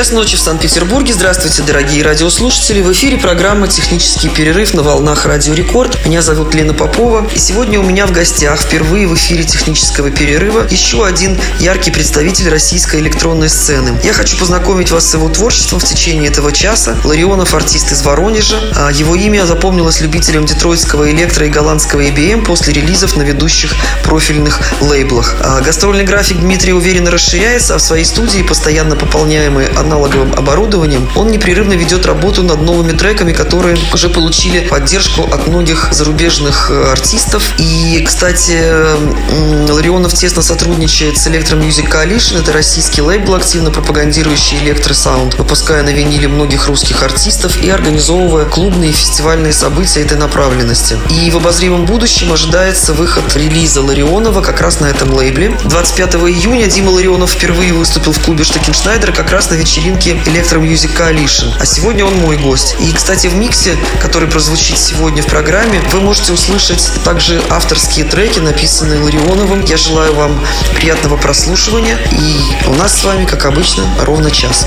Час ночи в Санкт-Петербурге. Здравствуйте, дорогие радиослушатели. В эфире программа «Технический перерыв» на волнах Радио Рекорд. Меня зовут Лена Попова. И сегодня у меня в гостях впервые в эфире «Технического перерыва» еще один яркий представитель российской электронной сцены. Я хочу познакомить вас с его творчеством в течение этого часа. Ларионов – артист из Воронежа. А его имя запомнилось любителям детройтского электро и голландского EBM после релизов на ведущих профильных лейблах. А гастрольный график Дмитрия уверенно расширяется, а в своей студии, постоянно пополняемой аналоговым оборудованием, он непрерывно ведет работу над новыми треками, которые уже получили поддержку от многих зарубежных э, артистов. И, кстати, Ларионов тесно сотрудничает с Electro Music Coalition. Это российский лейбл, активно пропагандирующий электросаунд, выпуская на виниле многих русских артистов и организовывая клубные и фестивальные события этой направленности. И в обозримом будущем ожидается выход релиза Ларионова как раз на этом лейбле. 25 июня Дима Ларионов впервые выступил в клубе Штекеншнайдер как раз на вечеринке Electro Music Coalition. А сегодня он мой гость. И, кстати, в миксе, который прозвучит сегодня в программе, вы можете услышать также авторские треки, написанные Ларионовым. Я желаю вам приятного прослушивания. И у нас с вами, как обычно, ровно час.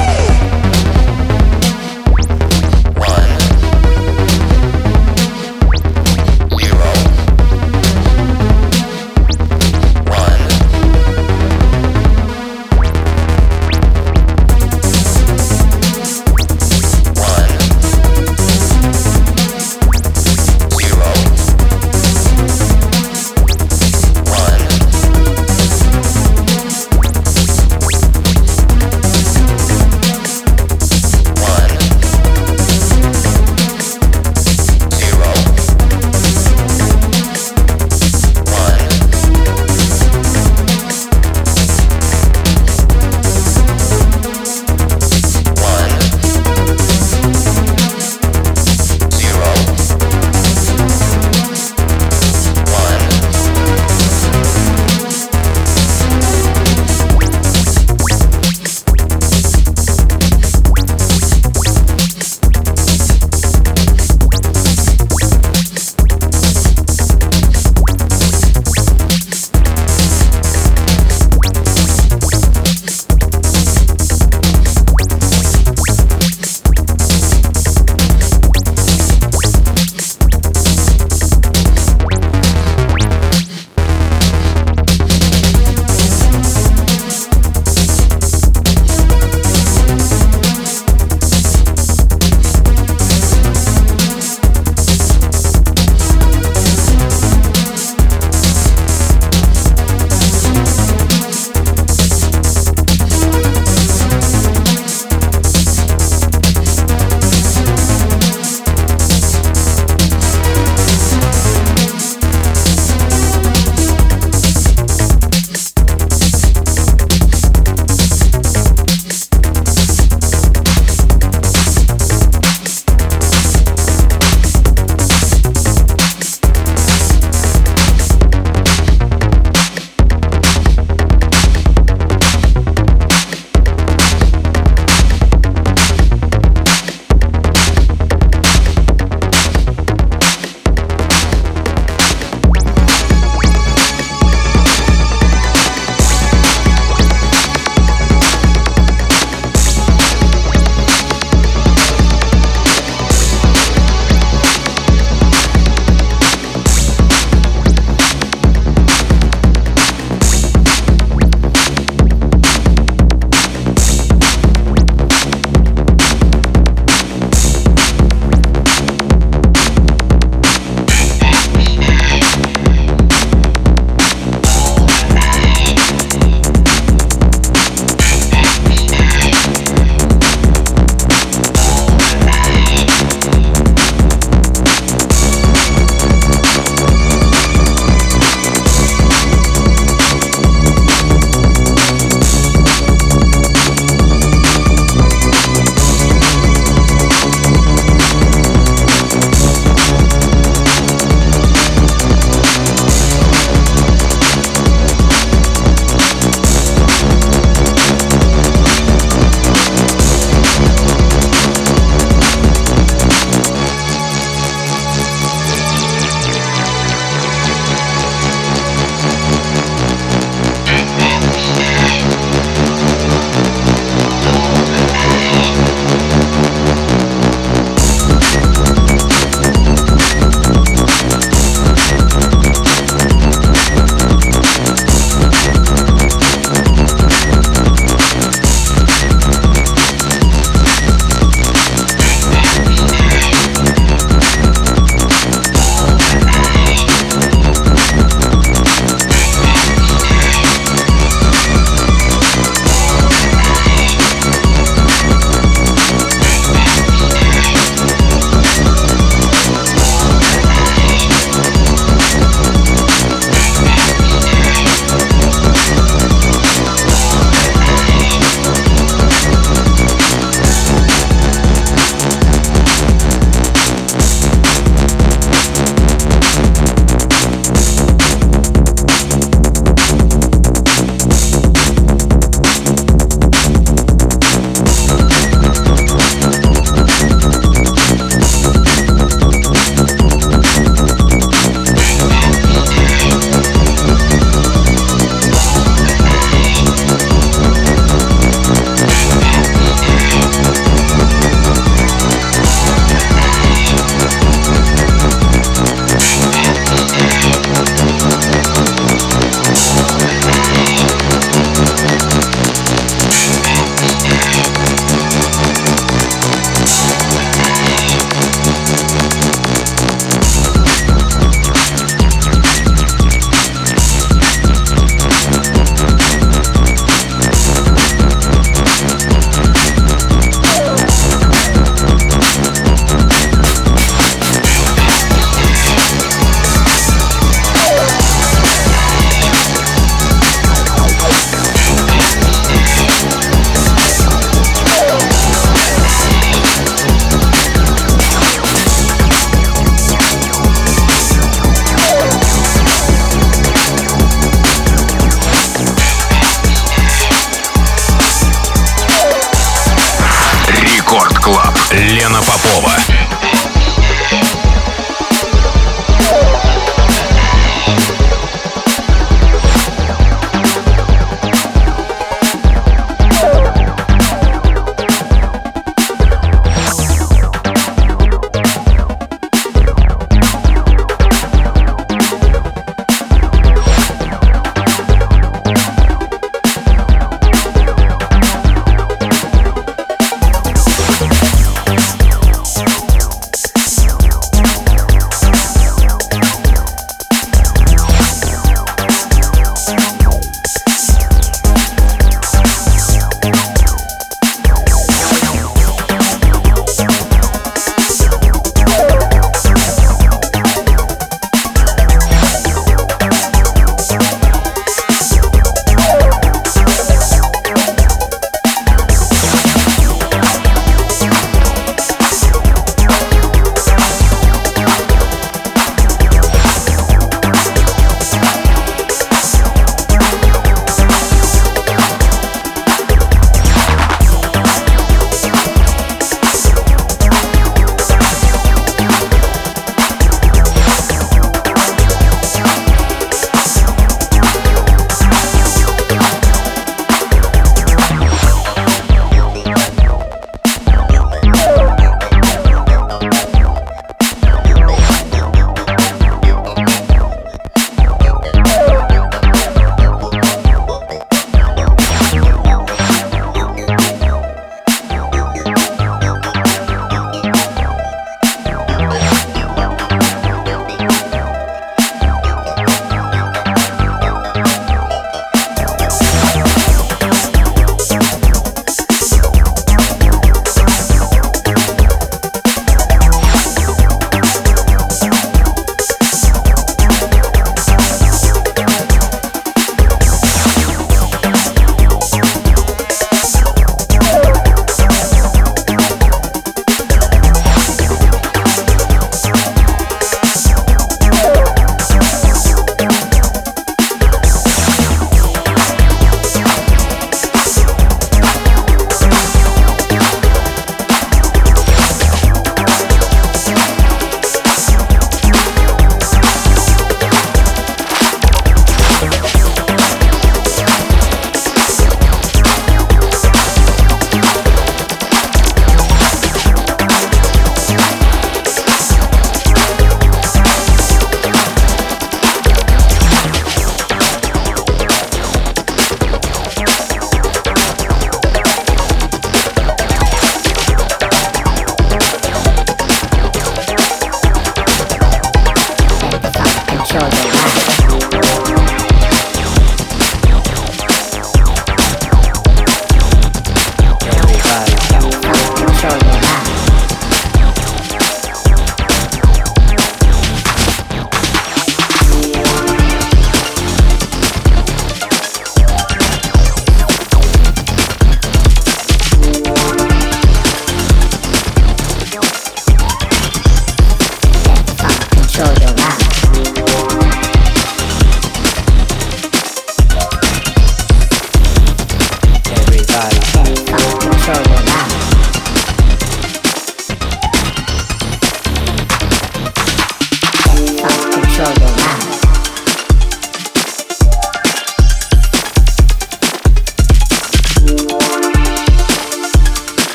Chicago.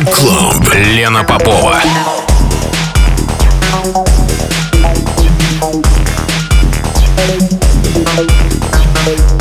Record Club. Лена Попова. Thank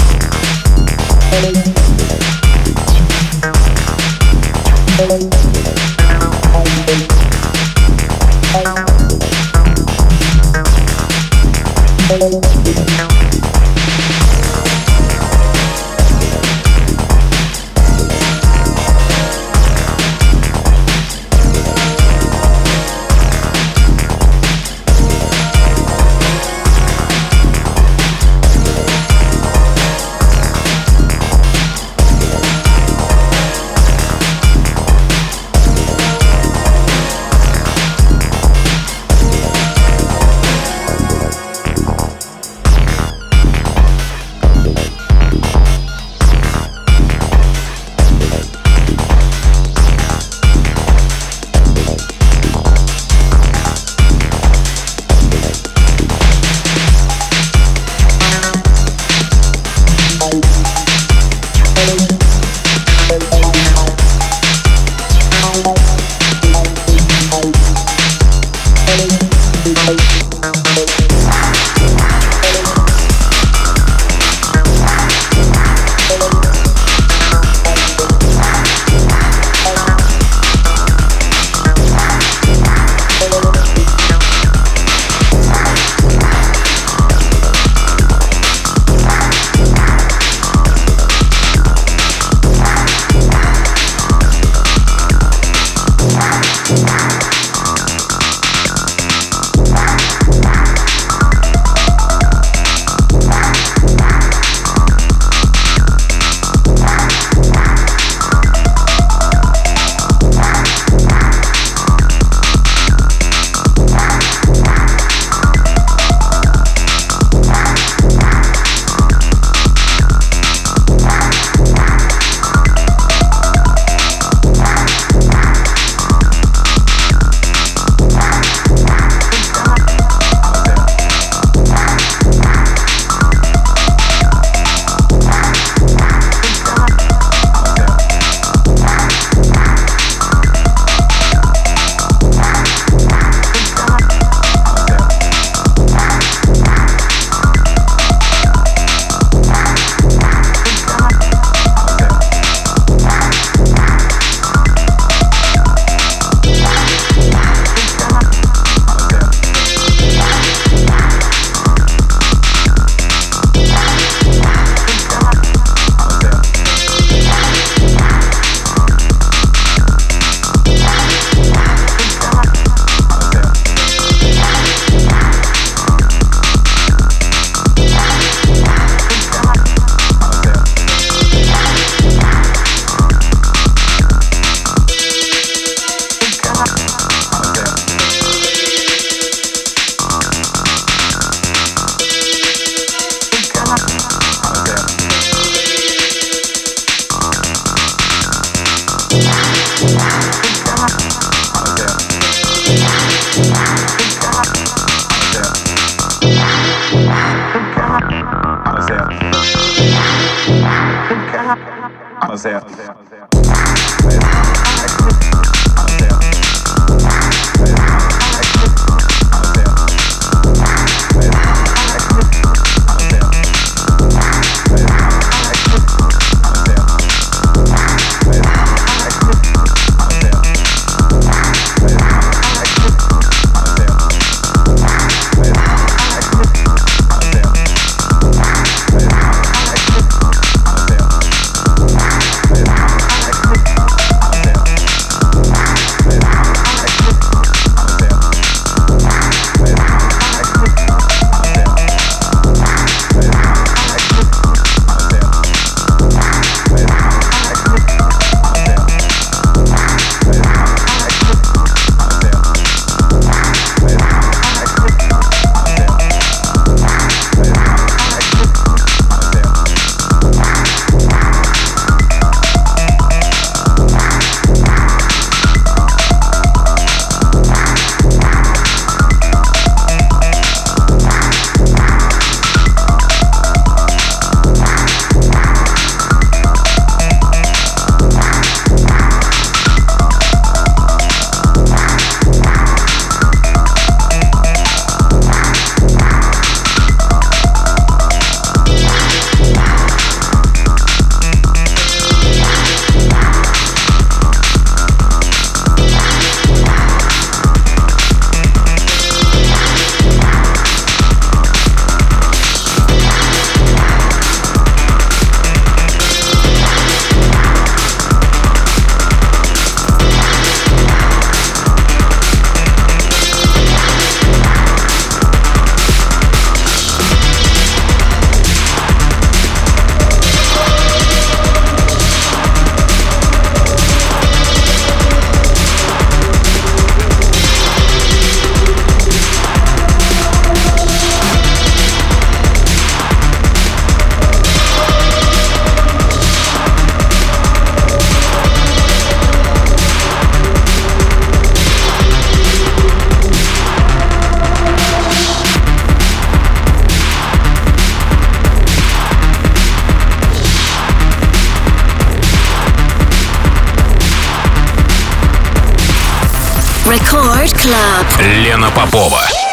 Лена Попова.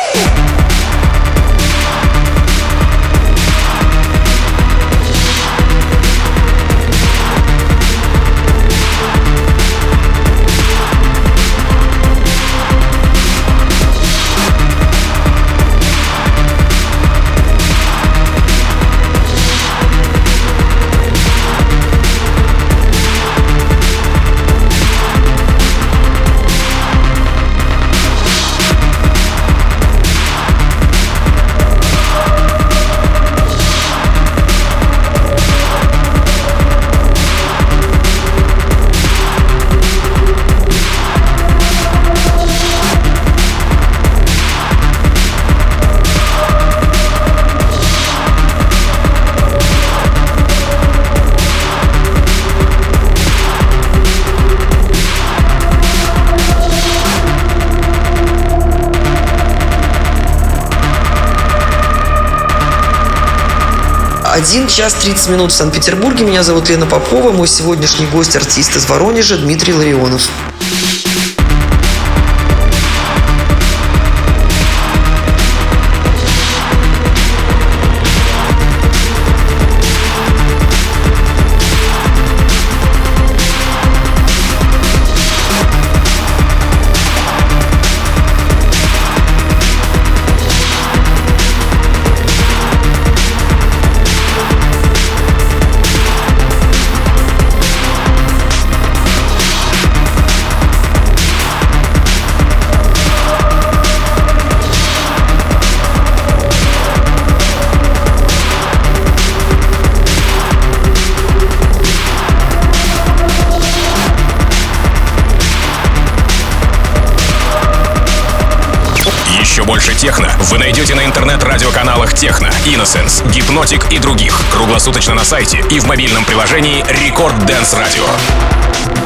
Один час 30 минут в Санкт-Петербурге. Меня зовут Лена Попова. Мой сегодняшний гость – артист из Воронежа Дмитрий Ларионов. Innocence, Hypnotic и других. Круглосуточно на сайте и в мобильном приложении Record Dance Radio.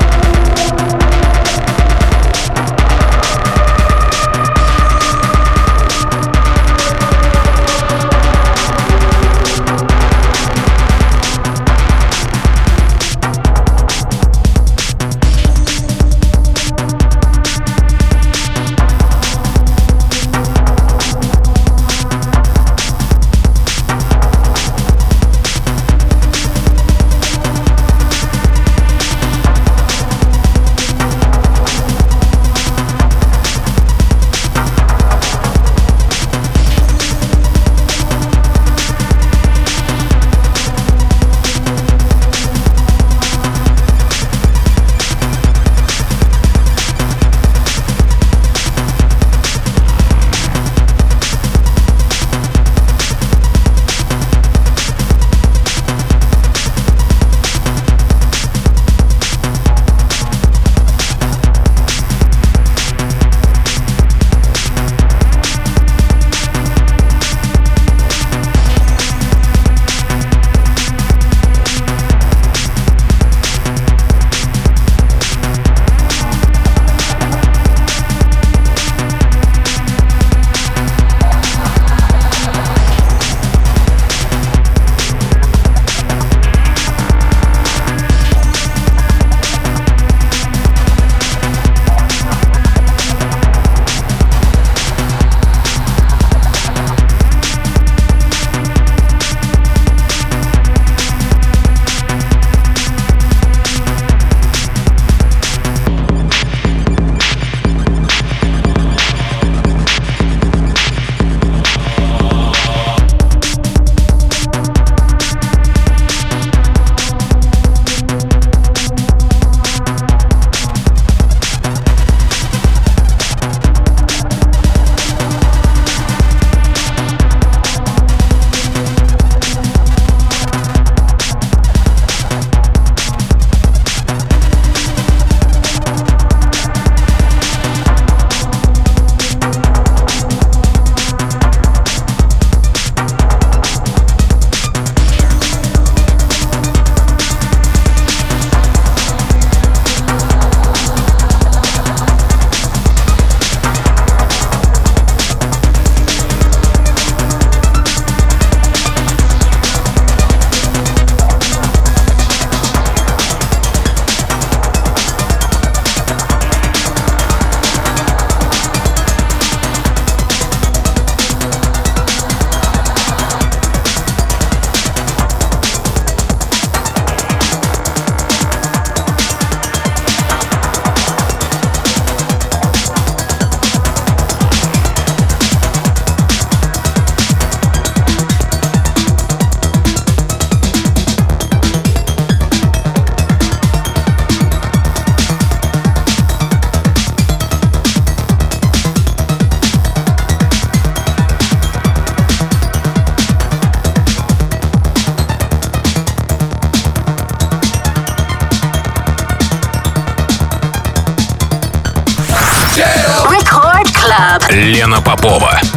Попова.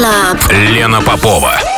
Club. Лена Попова.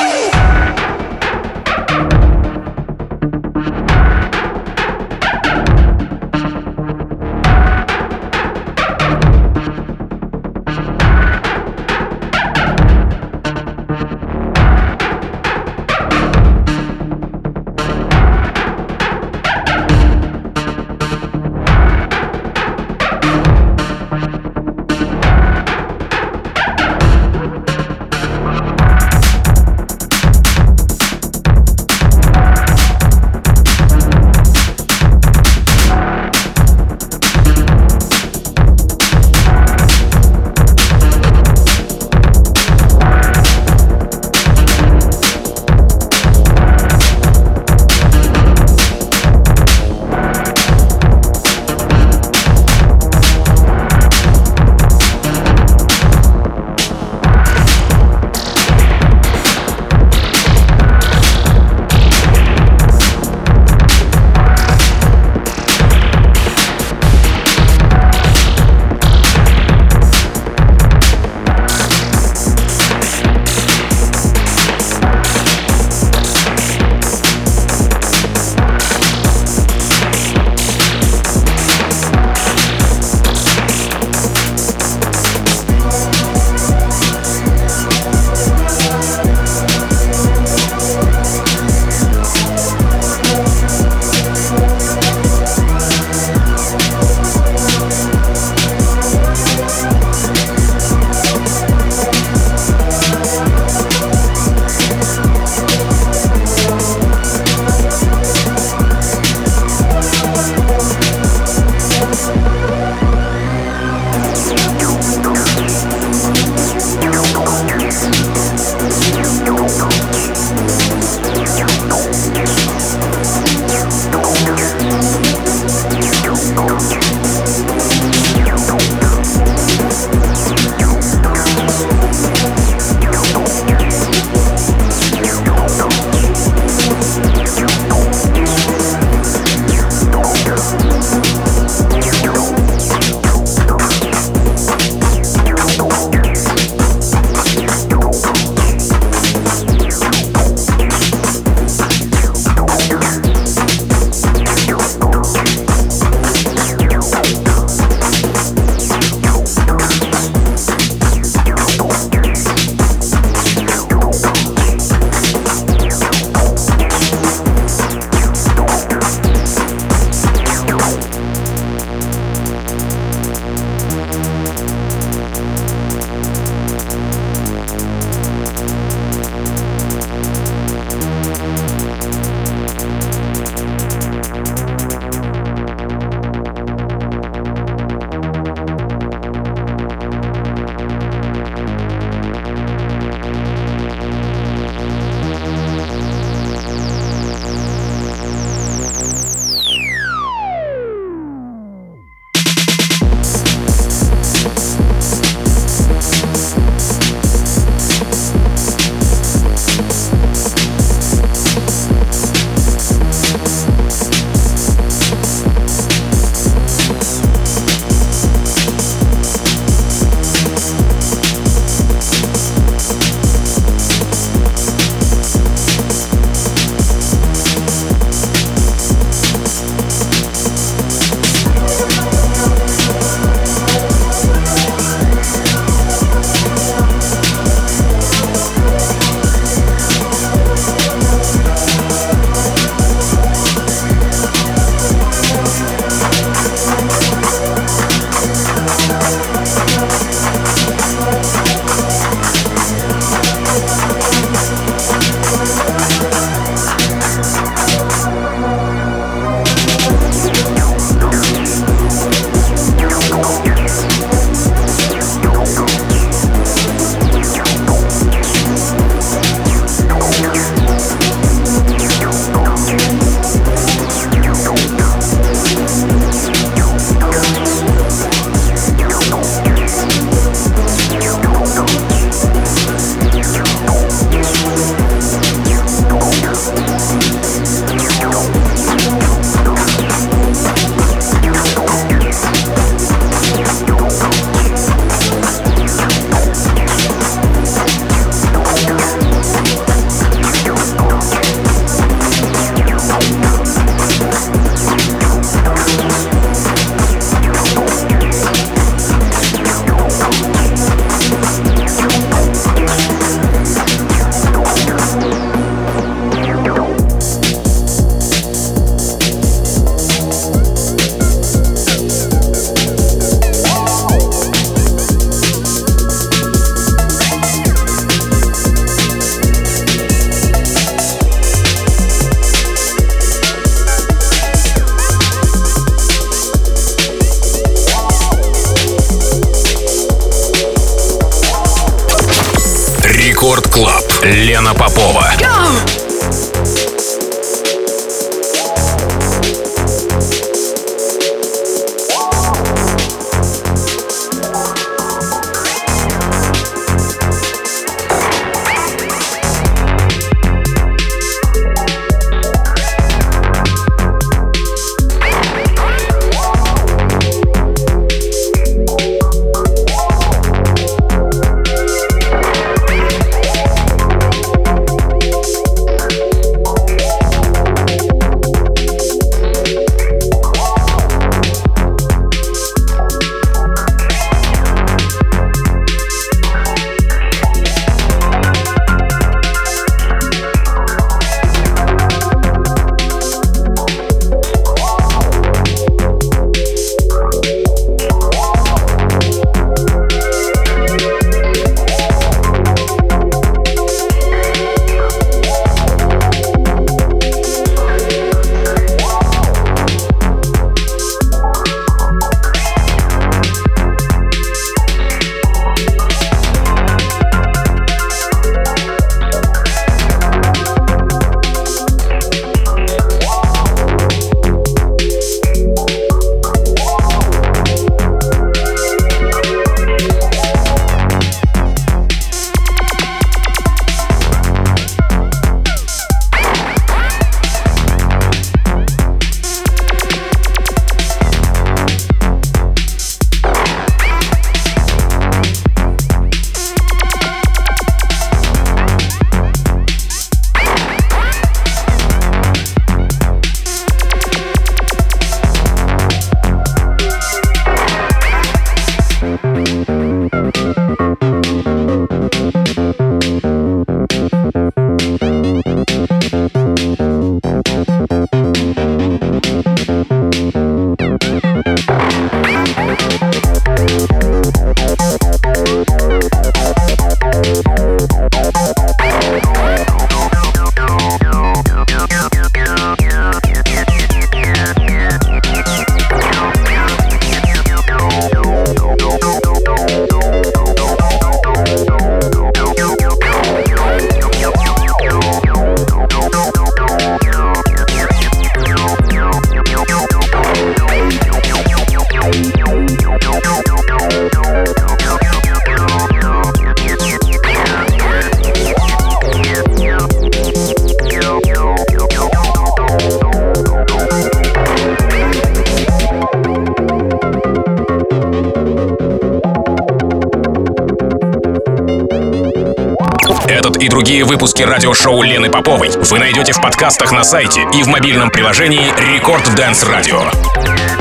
Вы найдете в подкастах на сайте и в мобильном приложении Record Dance Radio.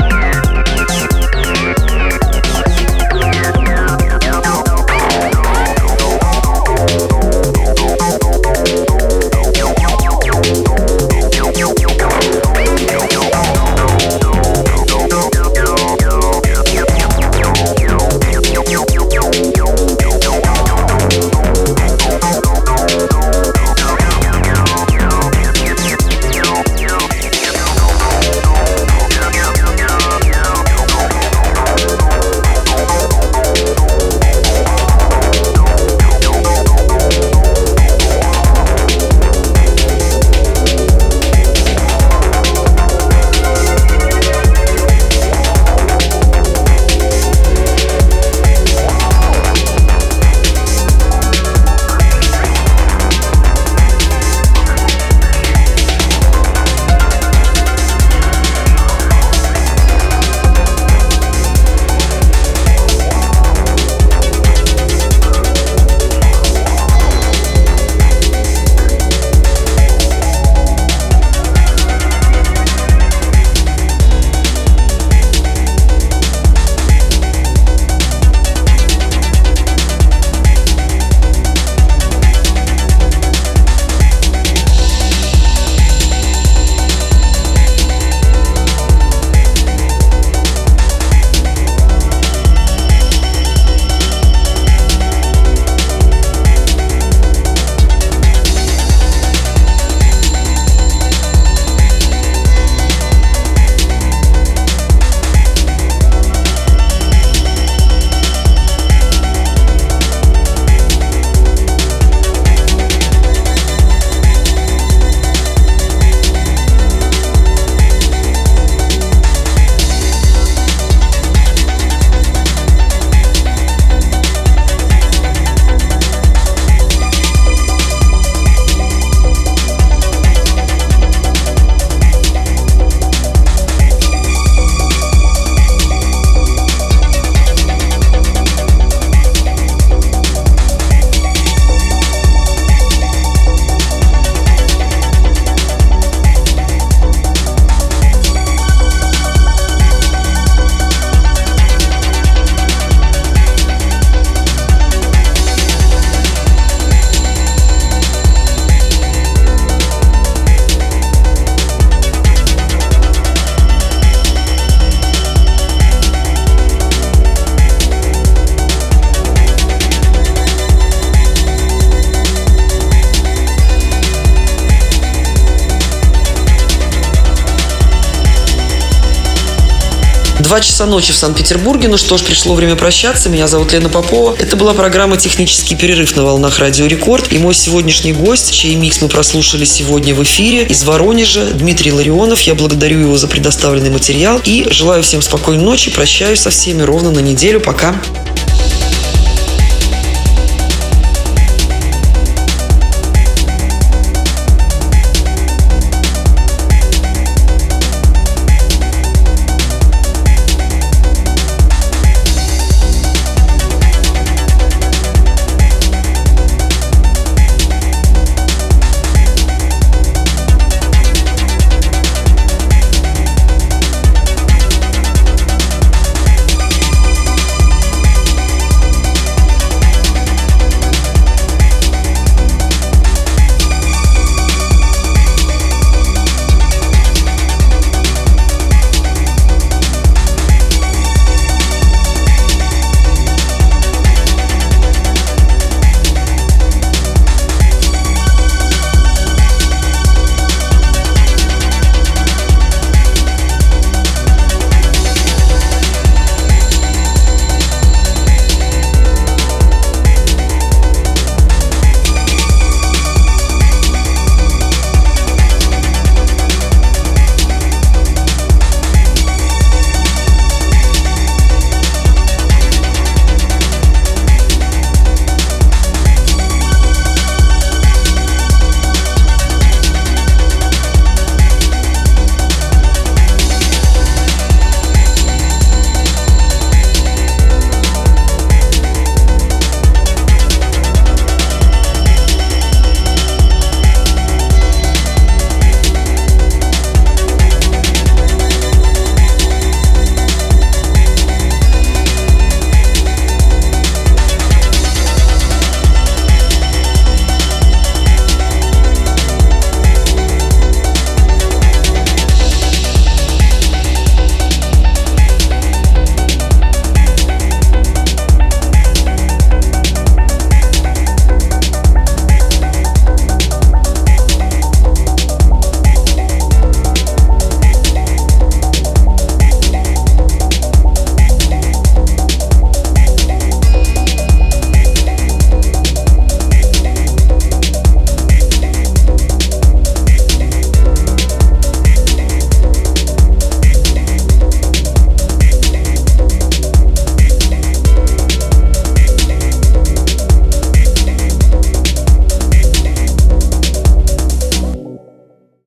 Два часа ночи в Санкт-Петербурге. Ну что ж, пришло время прощаться. Меня зовут Лена Попова. Это была программа «Технический перерыв» на волнах Радио Рекорд. И мой сегодняшний гость, чей микс мы прослушали сегодня в эфире, из Воронежа, Дмитрий Ларионов. Я благодарю его за предоставленный материал и желаю всем спокойной ночи. Прощаюсь со всеми ровно на неделю. Пока.